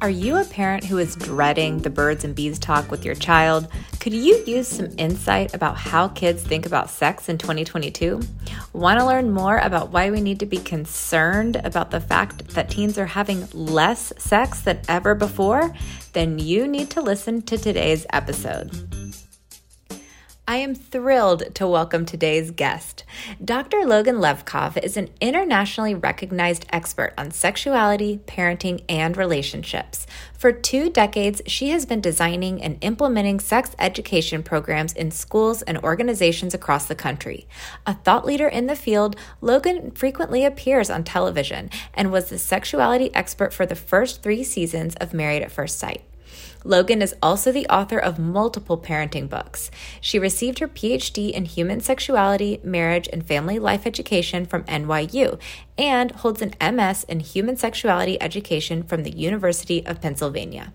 Are you a parent who is dreading the birds and bees talk with your child? Could you use some insight about how kids think about sex in 2022? Want to learn more about why we need to be concerned about the fact that teens are having less sex than ever before? Then you need to listen to today's episode. I am thrilled to welcome today's guest. Dr. Logan Levkoff is an internationally recognized expert on sexuality, parenting, and relationships. For two decades, she has been designing and implementing sex education programs in schools and organizations across the country. A thought leader in the field, Logan frequently appears on television and was the sexuality expert for the first three seasons of Married at First Sight. Logan is also the author of multiple parenting books. She received her PhD in human sexuality, marriage, and family life education from NYU and holds an MS in human sexuality education from the University of Pennsylvania.